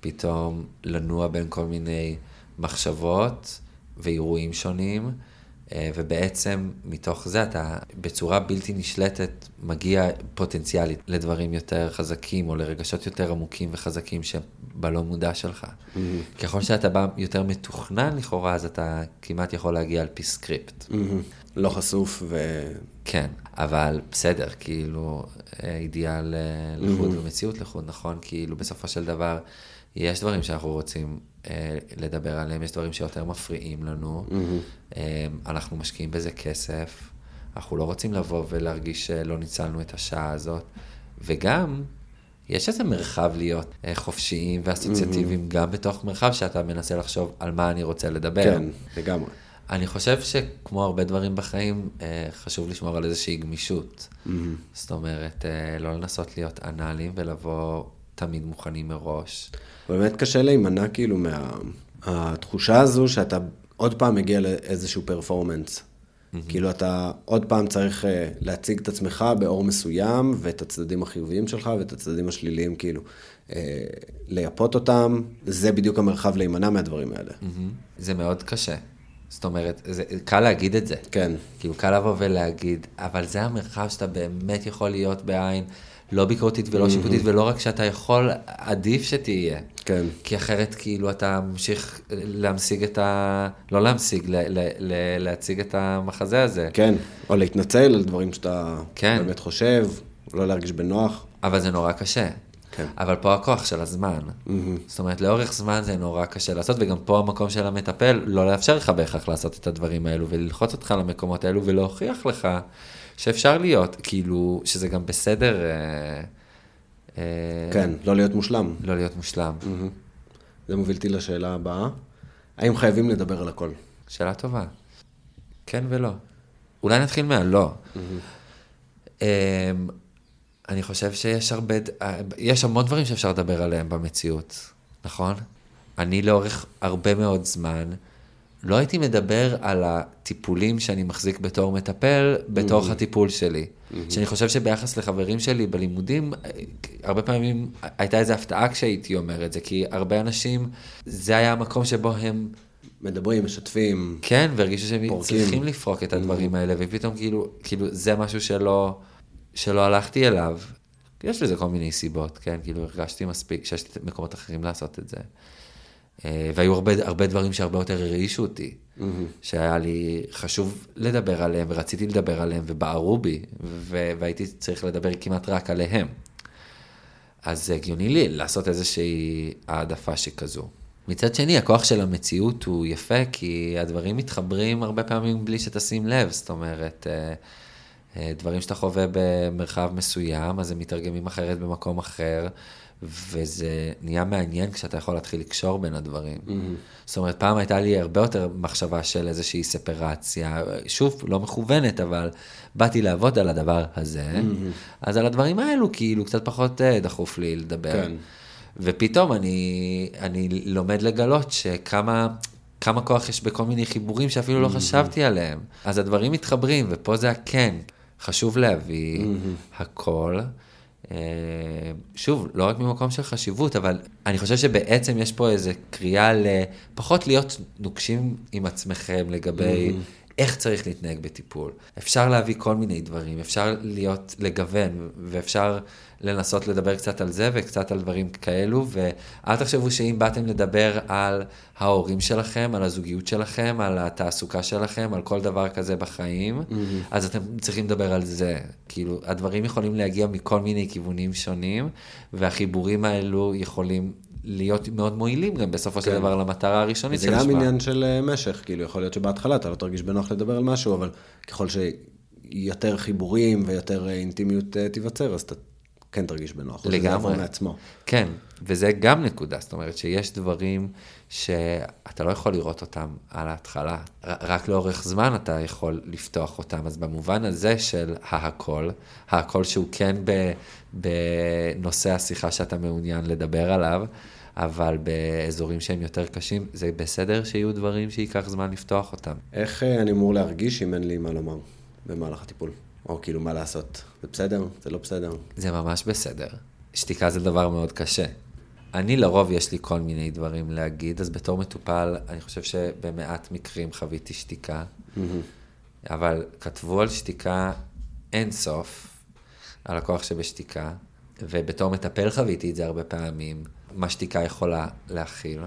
[SPEAKER 2] פתאום לנוע בין כל מיני מחשבות ואירועים שונים, ובעצם מתוך זה אתה בצורה בלתי נשלטת מגיע פוטנציאלית לדברים יותר חזקים או לרגשות יותר עמוקים וחזקים שבלא מודע שלך. Mm-hmm. ככל שאתה בא יותר מתוכנן לכאורה, אז אתה כמעט יכול להגיע על פי סקריפט. Mm-hmm.
[SPEAKER 1] לא חשוף ו...
[SPEAKER 2] כן, אבל בסדר, כאילו, אה, אידיאל אה, לחוד mm-hmm. ומציאות לחוד, נכון? כאילו, בסופו של דבר, יש דברים שאנחנו רוצים אה, לדבר עליהם, יש דברים שיותר מפריעים לנו, mm-hmm. אה, אנחנו משקיעים בזה כסף, אנחנו לא רוצים לבוא ולהרגיש שלא ניצלנו את השעה הזאת, וגם, יש איזה מרחב להיות אה, חופשיים ואסוציאטיביים, mm-hmm. גם בתוך מרחב שאתה מנסה לחשוב על מה אני רוצה לדבר.
[SPEAKER 1] כן, לגמרי.
[SPEAKER 2] אני חושב שכמו הרבה דברים בחיים, אה, חשוב לשמור על איזושהי גמישות. Mm-hmm. זאת אומרת, אה, לא לנסות להיות אנאליים ולבוא תמיד מוכנים מראש.
[SPEAKER 1] באמת קשה להימנע כאילו מהתחושה הזו שאתה עוד פעם מגיע לאיזשהו פרפורמנס. Mm-hmm. כאילו אתה עוד פעם צריך אה, להציג את עצמך באור מסוים, ואת הצדדים החיוביים שלך ואת הצדדים השליליים, כאילו, לייפות אותם, זה בדיוק המרחב להימנע מהדברים האלה. Mm-hmm.
[SPEAKER 2] זה מאוד קשה. זאת אומרת, זה קל להגיד את זה.
[SPEAKER 1] כן.
[SPEAKER 2] כאילו, קל לבוא ולהגיד, אבל זה המרחב שאתה באמת יכול להיות בעין, לא ביקורתית ולא שיפוטית, ולא רק שאתה יכול, עדיף שתהיה.
[SPEAKER 1] כן.
[SPEAKER 2] כי אחרת כאילו אתה ממשיך להמשיג את ה... לא להמשיג, ל- ל- ל- להציג את המחזה הזה.
[SPEAKER 1] כן, או להתנצל על דברים שאתה
[SPEAKER 2] כן.
[SPEAKER 1] באמת חושב, לא להרגיש בנוח.
[SPEAKER 2] אבל זה נורא קשה.
[SPEAKER 1] כן.
[SPEAKER 2] אבל פה הכוח של הזמן. זאת אומרת, לאורך זמן זה נורא קשה לעשות, וגם פה המקום של המטפל, לא לאפשר לך בהכרח לעשות את הדברים האלו, וללחוץ אותך למקומות האלו, ולהוכיח לך שאפשר להיות, כאילו, שזה גם בסדר אה, אה,
[SPEAKER 1] כן, לא להיות מושלם.
[SPEAKER 2] לא להיות מושלם.
[SPEAKER 1] זה מוביל אותי לשאלה הבאה. האם חייבים לדבר על הכל?
[SPEAKER 2] שאלה טובה. כן ולא. אולי נתחיל מהלא. אמ, אני חושב שיש הרבה, אה, יש המון דברים שאפשר לדבר עליהם במציאות, נכון? אני לאורך הרבה מאוד זמן לא הייתי מדבר על הטיפולים שאני מחזיק בתור מטפל, בתוך הטיפול שלי. שאני חושב שביחס לחברים שלי בלימודים, הרבה פעמים הייתה איזו הפתעה כשהייתי אומר את זה, כי הרבה אנשים, זה היה המקום שבו הם
[SPEAKER 1] מדברים, משתפים.
[SPEAKER 2] כן, והרגישו שהם
[SPEAKER 1] פורקים.
[SPEAKER 2] צריכים לפרוק את הדברים האלה, ופתאום כאילו, כאילו זה משהו שלא, שלא הלכתי אליו. יש לזה כל מיני סיבות, כן? כאילו הרגשתי מספיק שיש מקומות אחרים לעשות את זה. אה, והיו הרבה, הרבה דברים שהרבה יותר הרעישו אותי, שהיה לי חשוב לדבר עליהם, ורציתי לדבר עליהם, ובערו בי, ו- והייתי צריך לדבר כמעט רק עליהם. אז זה הגיוני לי לעשות איזושהי העדפה שכזו. מצד שני, הכוח של המציאות הוא יפה, כי הדברים מתחברים הרבה פעמים בלי שתשים לב, זאת אומרת, אה, אה, דברים שאתה חווה במרחב מסוים, אז הם מתרגמים אחרת במקום אחר, וזה נהיה מעניין כשאתה יכול להתחיל לקשור בין הדברים. זאת אומרת, פעם הייתה לי הרבה יותר מחשבה של איזושהי ספרציה, שוב, לא מכוונת, אבל באתי לעבוד על הדבר הזה, אז על הדברים האלו, כאילו, קצת פחות אה, דחוף לי לדבר.
[SPEAKER 1] כן.
[SPEAKER 2] ופתאום אני, אני לומד לגלות שכמה כמה כוח יש בכל מיני חיבורים שאפילו לא חשבתי עליהם. אז הדברים מתחברים, ופה זה הכן. חשוב להביא הכל. אה, שוב, לא רק ממקום של חשיבות, אבל אני חושב שבעצם יש פה איזו קריאה לפחות להיות נוקשים עם עצמכם לגבי איך צריך להתנהג בטיפול. אפשר להביא כל מיני דברים, אפשר להיות, לגוון, ואפשר לנסות לדבר קצת על זה וקצת על דברים כאלו, ואל תחשבו שאם באתם לדבר על ההורים שלכם, על הזוגיות שלכם, על התעסוקה שלכם, על כל דבר כזה בחיים, אז אתם צריכים לדבר על זה. כאילו, הדברים יכולים להגיע מכל מיני כיוונים שונים, והחיבורים האלו יכולים להיות מאוד מועילים גם בסופו של
[SPEAKER 1] כן.
[SPEAKER 2] דבר למטרה הראשונית
[SPEAKER 1] זה
[SPEAKER 2] של
[SPEAKER 1] גם
[SPEAKER 2] השוואה.
[SPEAKER 1] עניין של אה, משך, כאילו, יכול להיות שבהתחלה אתה לא תרגיש בנוח לדבר על משהו, אבל ככל שיותר חיבורים ויותר אה, אינטימיות אה, תיווצר, אז אתה כן תרגיש בנוח.
[SPEAKER 2] לגמרי.
[SPEAKER 1] מעצמו.
[SPEAKER 2] כן, וזה גם נקודה, זאת אומרת שיש דברים שאתה לא יכול לראות אותם על ההתחלה, רק לאורך זמן אתה יכול לפתוח אותם, אז במובן הזה של ההכל, ההכל שהוא כן בנושא השיחה שאתה מעוניין לדבר עליו, אבל באזורים שהם יותר קשים, זה בסדר שיהיו דברים שייקח זמן לפתוח אותם.
[SPEAKER 1] איך אה, אני אמור להרגיש אם אין לי מה לומר במהלך הטיפול? או כאילו, מה לעשות? זה בסדר? זה לא בסדר?
[SPEAKER 2] זה ממש בסדר. שתיקה זה דבר מאוד קשה. אני לרוב יש לי כל מיני דברים להגיד, אז בתור מטופל, אני חושב שבמעט מקרים חוויתי שתיקה, אבל כתבו על שתיקה אין סוף, על הכוח שבשתיקה, ובתור מטפל חוויתי את זה הרבה פעמים, מה שתיקה יכולה להכיל.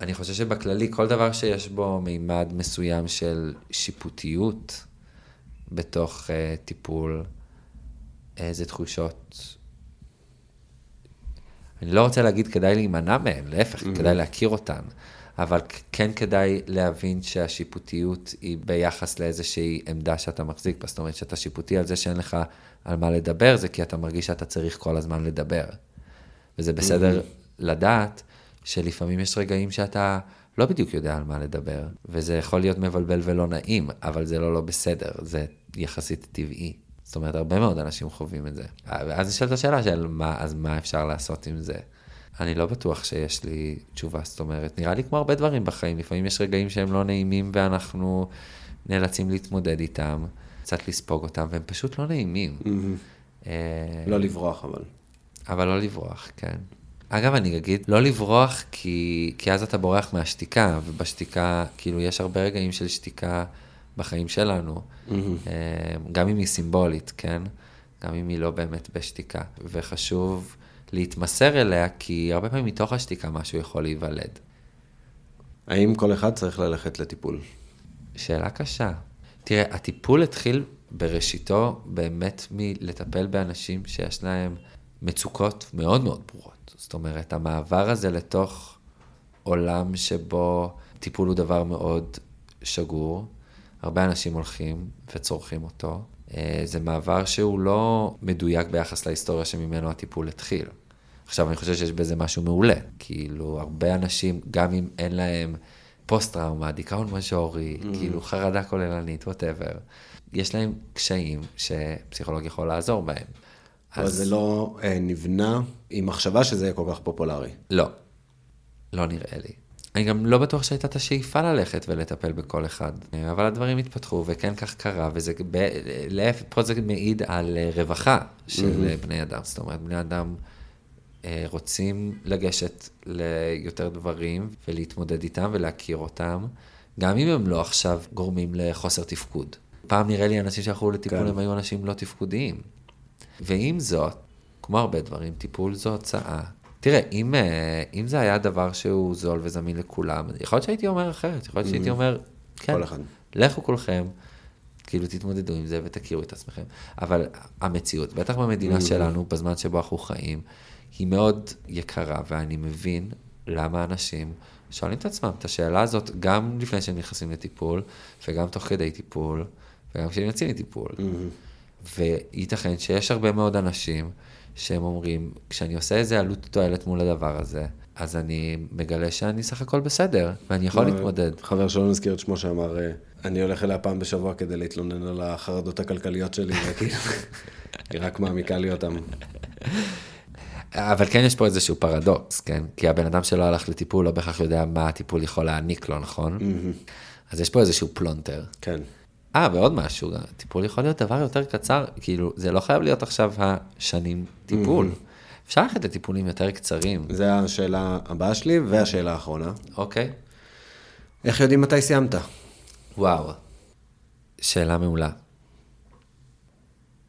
[SPEAKER 2] אני חושב שבכללי, כל דבר שיש בו מימד מסוים של שיפוטיות בתוך uh, טיפול, איזה תחושות. אני לא רוצה להגיד כדאי להימנע מהן, להפך, mm-hmm. כדאי להכיר אותן, אבל כן כדאי להבין שהשיפוטיות היא ביחס לאיזושהי עמדה שאתה מחזיק בה, זאת אומרת שאתה שיפוטי על זה שאין לך על מה לדבר, זה כי אתה מרגיש שאתה צריך כל הזמן לדבר. וזה בסדר. לדעת שלפעמים יש רגעים שאתה לא בדיוק יודע על מה לדבר, וזה יכול להיות מבלבל ולא נעים, אבל זה לא לא בסדר, זה יחסית טבעי. זאת אומרת, הרבה מאוד אנשים חווים את זה. ואז נשאלת השאלה של מה, אז מה אפשר לעשות עם זה? אני לא בטוח שיש לי תשובה, זאת אומרת, נראה לי כמו הרבה דברים בחיים, לפעמים יש רגעים שהם לא נעימים ואנחנו נאלצים להתמודד איתם, קצת לספוג אותם, והם פשוט לא נעימים. אה,
[SPEAKER 1] לא לברוח, אבל.
[SPEAKER 2] אבל לא לברוח, כן. אגב, אני אגיד, לא לברוח כי, כי אז אתה בורח מהשתיקה, ובשתיקה, כאילו, יש הרבה רגעים של שתיקה בחיים שלנו, אה, גם אם היא סימבולית, כן? גם אם היא לא באמת בשתיקה. וחשוב להתמסר אליה, כי הרבה פעמים מתוך השתיקה משהו יכול להיוולד.
[SPEAKER 1] האם כל אחד צריך ללכת לטיפול?
[SPEAKER 2] שאלה קשה. תראה, הטיפול התחיל בראשיתו באמת מלטפל באנשים שיש להם מצוקות מאוד מאוד ברורות. זאת אומרת, המעבר הזה לתוך עולם שבו טיפול הוא דבר מאוד שגור, הרבה אנשים הולכים וצורכים אותו. אה, זה מעבר שהוא לא מדויק ביחס להיסטוריה שממנו הטיפול התחיל. עכשיו, אני חושב שיש בזה משהו מעולה. כאילו, הרבה אנשים, גם אם אין להם פוסט-טראומה, דיכאון מז'ורי, mm. כאילו חרדה כוללנית, ווטאבר, יש להם קשיים שפסיכולוג יכול לעזור בהם.
[SPEAKER 1] אבל אז... זה לא אה, נבנה עם מחשבה שזה יהיה כל כך פופולרי.
[SPEAKER 2] לא, לא נראה לי. אני גם לא בטוח שהייתה את השאיפה ללכת ולטפל בכל אחד, אבל הדברים התפתחו, וכן כך קרה, וזה, להפך, פה זה מעיד על אה, רווחה של mm-hmm. בני אדם. זאת אומרת, בני אדם אה, רוצים לגשת ליותר דברים ולהתמודד איתם ולהכיר אותם, גם אם הם לא עכשיו גורמים לחוסר תפקוד. פעם נראה לי אנשים שהלכו לטיפול כן. הם היו אנשים לא תפקודיים. ועם זאת, כמו הרבה דברים, טיפול זו הוצאה. תראה, אם, אה, אם זה היה דבר שהוא זול וזמין לכולם, יכול להיות שהייתי אומר אחרת, יכול להיות שהייתי mm-hmm. אומר, כן, כל אחד. לכו כולכם, כאילו תתמודדו עם זה ותכירו את עצמכם. אבל המציאות, בטח במדינה mm-hmm. שלנו, בזמן שבו אנחנו חיים, היא מאוד יקרה, ואני מבין למה אנשים שואלים את עצמם את השאלה הזאת, גם לפני שהם נכנסים לטיפול, וגם תוך כדי טיפול, וגם כשהם יוצאים לטיפול. Mm-hmm. וייתכן שיש הרבה מאוד אנשים שהם אומרים, כשאני עושה איזה עלות תועלת מול הדבר הזה, אז אני מגלה שאני סך הכל בסדר, ואני יכול לא, להתמודד.
[SPEAKER 1] חבר שלא נזכיר את שמו שאמר, אה, אני הולך אליה פעם בשבוע כדי להתלונן על החרדות הכלכליות שלי, וכאילו, היא רק מעמיקה לי אותם.
[SPEAKER 2] אבל כן יש פה איזשהו פרדוקס, כן? כי הבן אדם שלא הלך לטיפול לא בהכרח יודע מה הטיפול יכול להעניק לו, נכון? אז יש פה איזשהו פלונטר.
[SPEAKER 1] כן.
[SPEAKER 2] אה, ועוד משהו, טיפול יכול להיות דבר יותר קצר, כאילו, זה לא חייב להיות עכשיו השנים טיפול. Mm-hmm. אפשר ללכת לטיפולים יותר קצרים.
[SPEAKER 1] זה השאלה הבאה שלי והשאלה האחרונה.
[SPEAKER 2] אוקיי.
[SPEAKER 1] איך יודעים מתי סיימת?
[SPEAKER 2] וואו, שאלה מעולה.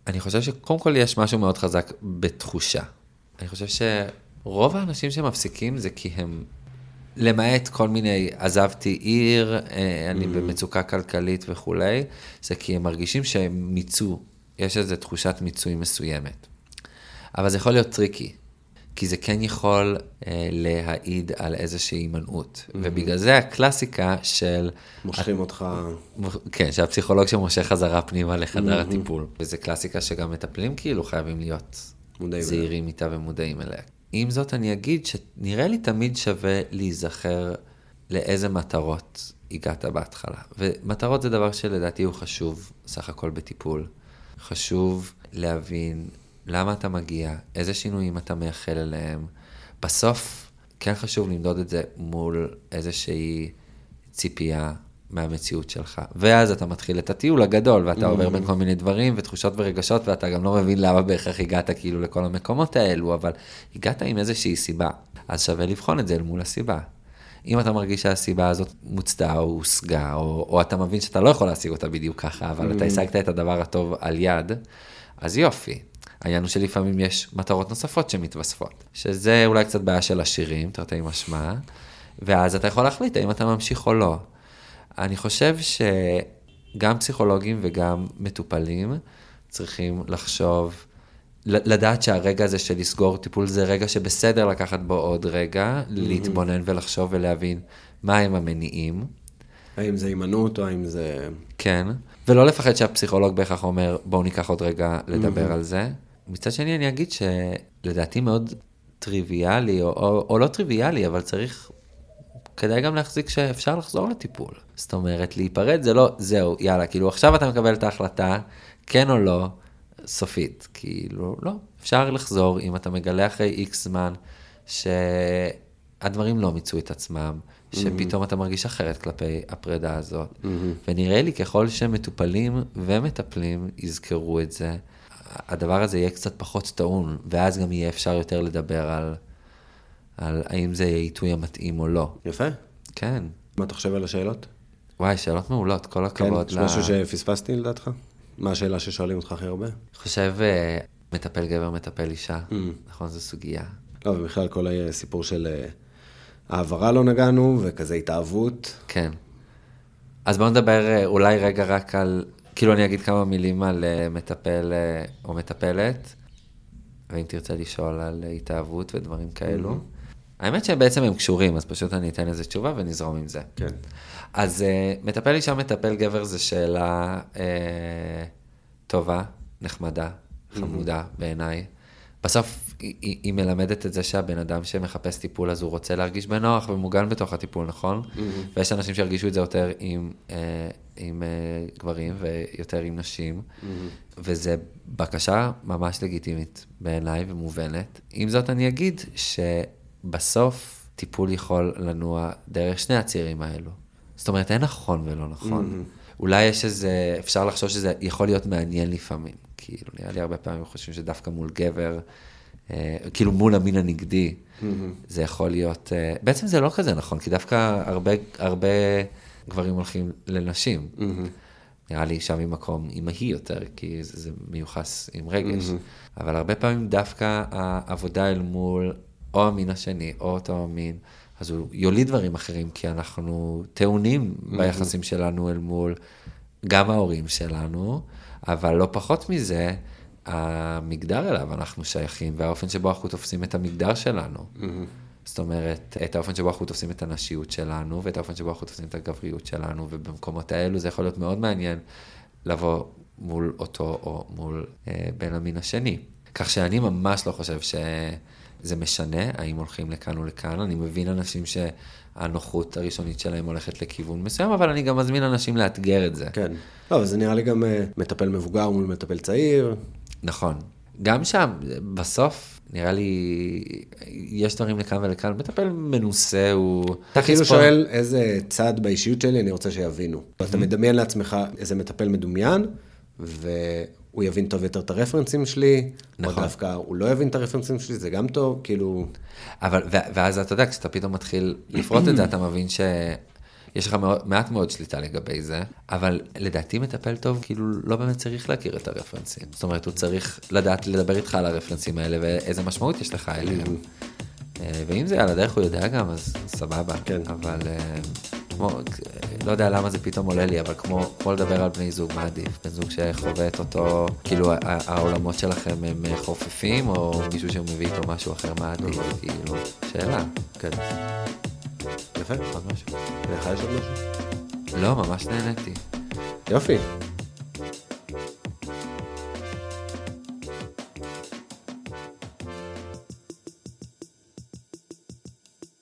[SPEAKER 2] אני חושב שקודם כל יש משהו מאוד חזק בתחושה. אני חושב שרוב האנשים שמפסיקים זה כי הם, למעט כל מיני, עזבתי עיר, אה, אני mm. במצוקה כלכלית וכולי, זה כי הם מרגישים שהם מיצו, יש איזו תחושת מיצוי מסוימת. אבל זה יכול להיות טריקי, כי זה כן יכול אה, להעיד על איזושהי הימנעות. Mm-hmm. ובגלל זה הקלאסיקה של...
[SPEAKER 1] מושכים את... אותך...
[SPEAKER 2] כן, שהפסיכולוג שמושך חזרה פנימה לחדר mm-hmm. הטיפול. וזו קלאסיקה שגם מטפלים כאילו חייבים להיות זהירים איתה ומודעים אליה. עם זאת, אני אגיד שנראה לי תמיד שווה להיזכר לאיזה מטרות הגעת בהתחלה. ומטרות זה דבר שלדעתי הוא חשוב, סך הכל בטיפול. חשוב להבין למה אתה מגיע, איזה שינויים אתה מייחל אליהם. בסוף, כן חשוב למדוד את זה מול איזושהי ציפייה מהמציאות שלך. ואז אתה מתחיל את הטיול הגדול, ואתה mm-hmm. עובר בין כל מיני דברים ותחושות ורגשות, ואתה גם לא מבין למה בהכרח הגעת כאילו לכל המקומות האלו, אבל הגעת עם איזושהי סיבה. אז שווה לבחון את זה אל מול הסיבה. אם אתה מרגיש שהסיבה הזאת מוצתה או הושגה, או, או אתה מבין שאתה לא יכול להשיג אותה בדיוק ככה, אבל mm-hmm. אתה השגת את הדבר הטוב על יד, אז יופי. העניין הוא שלפעמים יש מטרות נוספות שמתווספות, שזה אולי קצת בעיה של עשירים, תרתי משמע, ואז אתה יכול להחליט האם אתה ממשיך או לא. אני חושב שגם פסיכולוגים וגם מטופלים צריכים לחשוב, לדעת שהרגע הזה של לסגור טיפול זה רגע שבסדר לקחת בו עוד רגע, mm-hmm. להתבונן ולחשוב ולהבין מהם המניעים.
[SPEAKER 1] האם זה הימנעות או האם זה...
[SPEAKER 2] כן, ולא לפחד שהפסיכולוג בהכרח אומר, בואו ניקח עוד רגע לדבר mm-hmm. על זה. מצד שני אני אגיד שלדעתי מאוד טריוויאלי, או, או, או לא טריוויאלי, אבל צריך כדאי גם להחזיק שאפשר לחזור לטיפול. זאת אומרת, להיפרד זה לא, זהו, יאללה, כאילו עכשיו אתה מקבל את ההחלטה, כן או לא, סופית. כאילו, לא, אפשר לחזור אם אתה מגלה אחרי איקס זמן שהדברים לא מיצו את עצמם, שפתאום אתה מרגיש אחרת כלפי הפרידה הזאת. ונראה לי ככל שמטופלים ומטפלים יזכרו את זה, הדבר הזה יהיה קצת פחות טעון, ואז גם יהיה אפשר יותר לדבר על... על האם זה העיתוי המתאים או לא.
[SPEAKER 1] יפה.
[SPEAKER 2] כן.
[SPEAKER 1] מה אתה חושב על השאלות?
[SPEAKER 2] וואי, שאלות מעולות, כל
[SPEAKER 1] כן,
[SPEAKER 2] הכבוד.
[SPEAKER 1] יש
[SPEAKER 2] ל-
[SPEAKER 1] משהו שפספסתי לדעתך? מה השאלה ששואלים אותך הכי הרבה?
[SPEAKER 2] חושב, אה, מטפל גבר, מטפל אישה.
[SPEAKER 1] Mm.
[SPEAKER 2] נכון, זו סוגיה.
[SPEAKER 1] לא, ובכלל כל הסיפור של אה, העברה לא נגענו, וכזה התאהבות.
[SPEAKER 2] כן. אז בואו נדבר אה, אולי רגע רק על, כאילו אני אגיד כמה מילים על מטפל או מטפלת, ואם תרצה לשאול על אה, התאהבות ודברים כאלו. האמת שבעצם הם קשורים, אז פשוט אני אתן איזה תשובה ונזרום עם זה.
[SPEAKER 1] כן.
[SPEAKER 2] אז אה, מטפל אישה, מטפל גבר זו שאלה אה, טובה, נחמדה, חמודה בעיניי. בסוף היא, היא, היא מלמדת את זה שהבן אדם שמחפש טיפול אז הוא רוצה להרגיש בנוח ומוגן בתוך הטיפול, נכון? ויש אנשים שירגישו את זה יותר עם, אה, עם אה, גברים ויותר עם נשים, וזה בקשה ממש לגיטימית בעיניי ומובנת. עם זאת אני אגיד שבסוף טיפול יכול לנוע דרך שני הצירים האלו. זאת אומרת, אין נכון ולא נכון. אולי יש איזה, אפשר לחשוב שזה יכול להיות מעניין לפעמים. כאילו, נראה לי הרבה פעמים חושבים שדווקא מול גבר, אה, כאילו מול המין הנגדי, זה יכול להיות, אה, בעצם זה לא כזה נכון, כי דווקא הרבה, הרבה גברים הולכים לנשים. נראה לי אישה ממקום אימהי יותר, כי זה, זה מיוחס עם רגש. אבל הרבה פעמים דווקא העבודה אל מול או המין השני, או אותו המין, אז הוא יוליד דברים אחרים, כי אנחנו טעונים ביחסים שלנו אל מול גם ההורים שלנו, אבל לא פחות מזה, המגדר אליו אנחנו שייכים, והאופן שבו אנחנו תופסים את המגדר שלנו. זאת אומרת, את האופן שבו אנחנו תופסים את הנשיות שלנו, ואת האופן שבו אנחנו תופסים את הגבריות שלנו, ובמקומות האלו זה יכול להיות מאוד מעניין לבוא מול אותו או מול אה, בן המין השני. כך שאני ממש לא חושב שזה משנה האם הולכים לכאן או לכאן. אני מבין אנשים שהנוחות הראשונית שלהם הולכת לכיוון מסוים, אבל אני גם מזמין אנשים לאתגר את זה.
[SPEAKER 1] כן. לא, זה נראה לי גם אה, מטפל מבוגר מול מטפל צעיר.
[SPEAKER 2] נכון. גם שם, בסוף, נראה לי, יש דברים לכאן ולכאן. מטפל מנוסה הוא...
[SPEAKER 1] אתה כאילו
[SPEAKER 2] לספור-
[SPEAKER 1] שואל איזה צד באישיות שלי אני רוצה שיבינו. אתה מדמיין לעצמך איזה מטפל מדומיין, והוא יבין טוב יותר את הרפרנסים שלי, או
[SPEAKER 2] נכון.
[SPEAKER 1] דווקא הוא לא יבין את הרפרנסים שלי, זה גם טוב, כאילו...
[SPEAKER 2] אבל, ואז אתה יודע, כשאתה פתאום מתחיל לפרוט את זה, אתה מבין שיש לך מאוד, מעט מאוד שליטה לגבי זה, אבל לדעתי מטפל טוב, כאילו לא באמת צריך להכיר את הרפרנסים. זאת אומרת, הוא צריך לדעת לדבר איתך על הרפרנסים האלה ואיזה משמעות יש לך אליהם. אה, ואם זה על הדרך הוא יודע גם, אז סבבה.
[SPEAKER 1] כן.
[SPEAKER 2] אבל אה, כמו, לא יודע למה זה פתאום עולה לי, אבל כמו, כמו לדבר על בני זוג, מה עדיף? בן זוג שחווה את אותו, כאילו העולמות שלכם הם חופפים, או מישהו שמביא איתו משהו אחר, מה עדיף? כאילו, שאלה.
[SPEAKER 1] כן. יפה.
[SPEAKER 2] עוד משהו?
[SPEAKER 1] לך יש עוד משהו?
[SPEAKER 2] לא, ממש נהניתי.
[SPEAKER 1] יופי.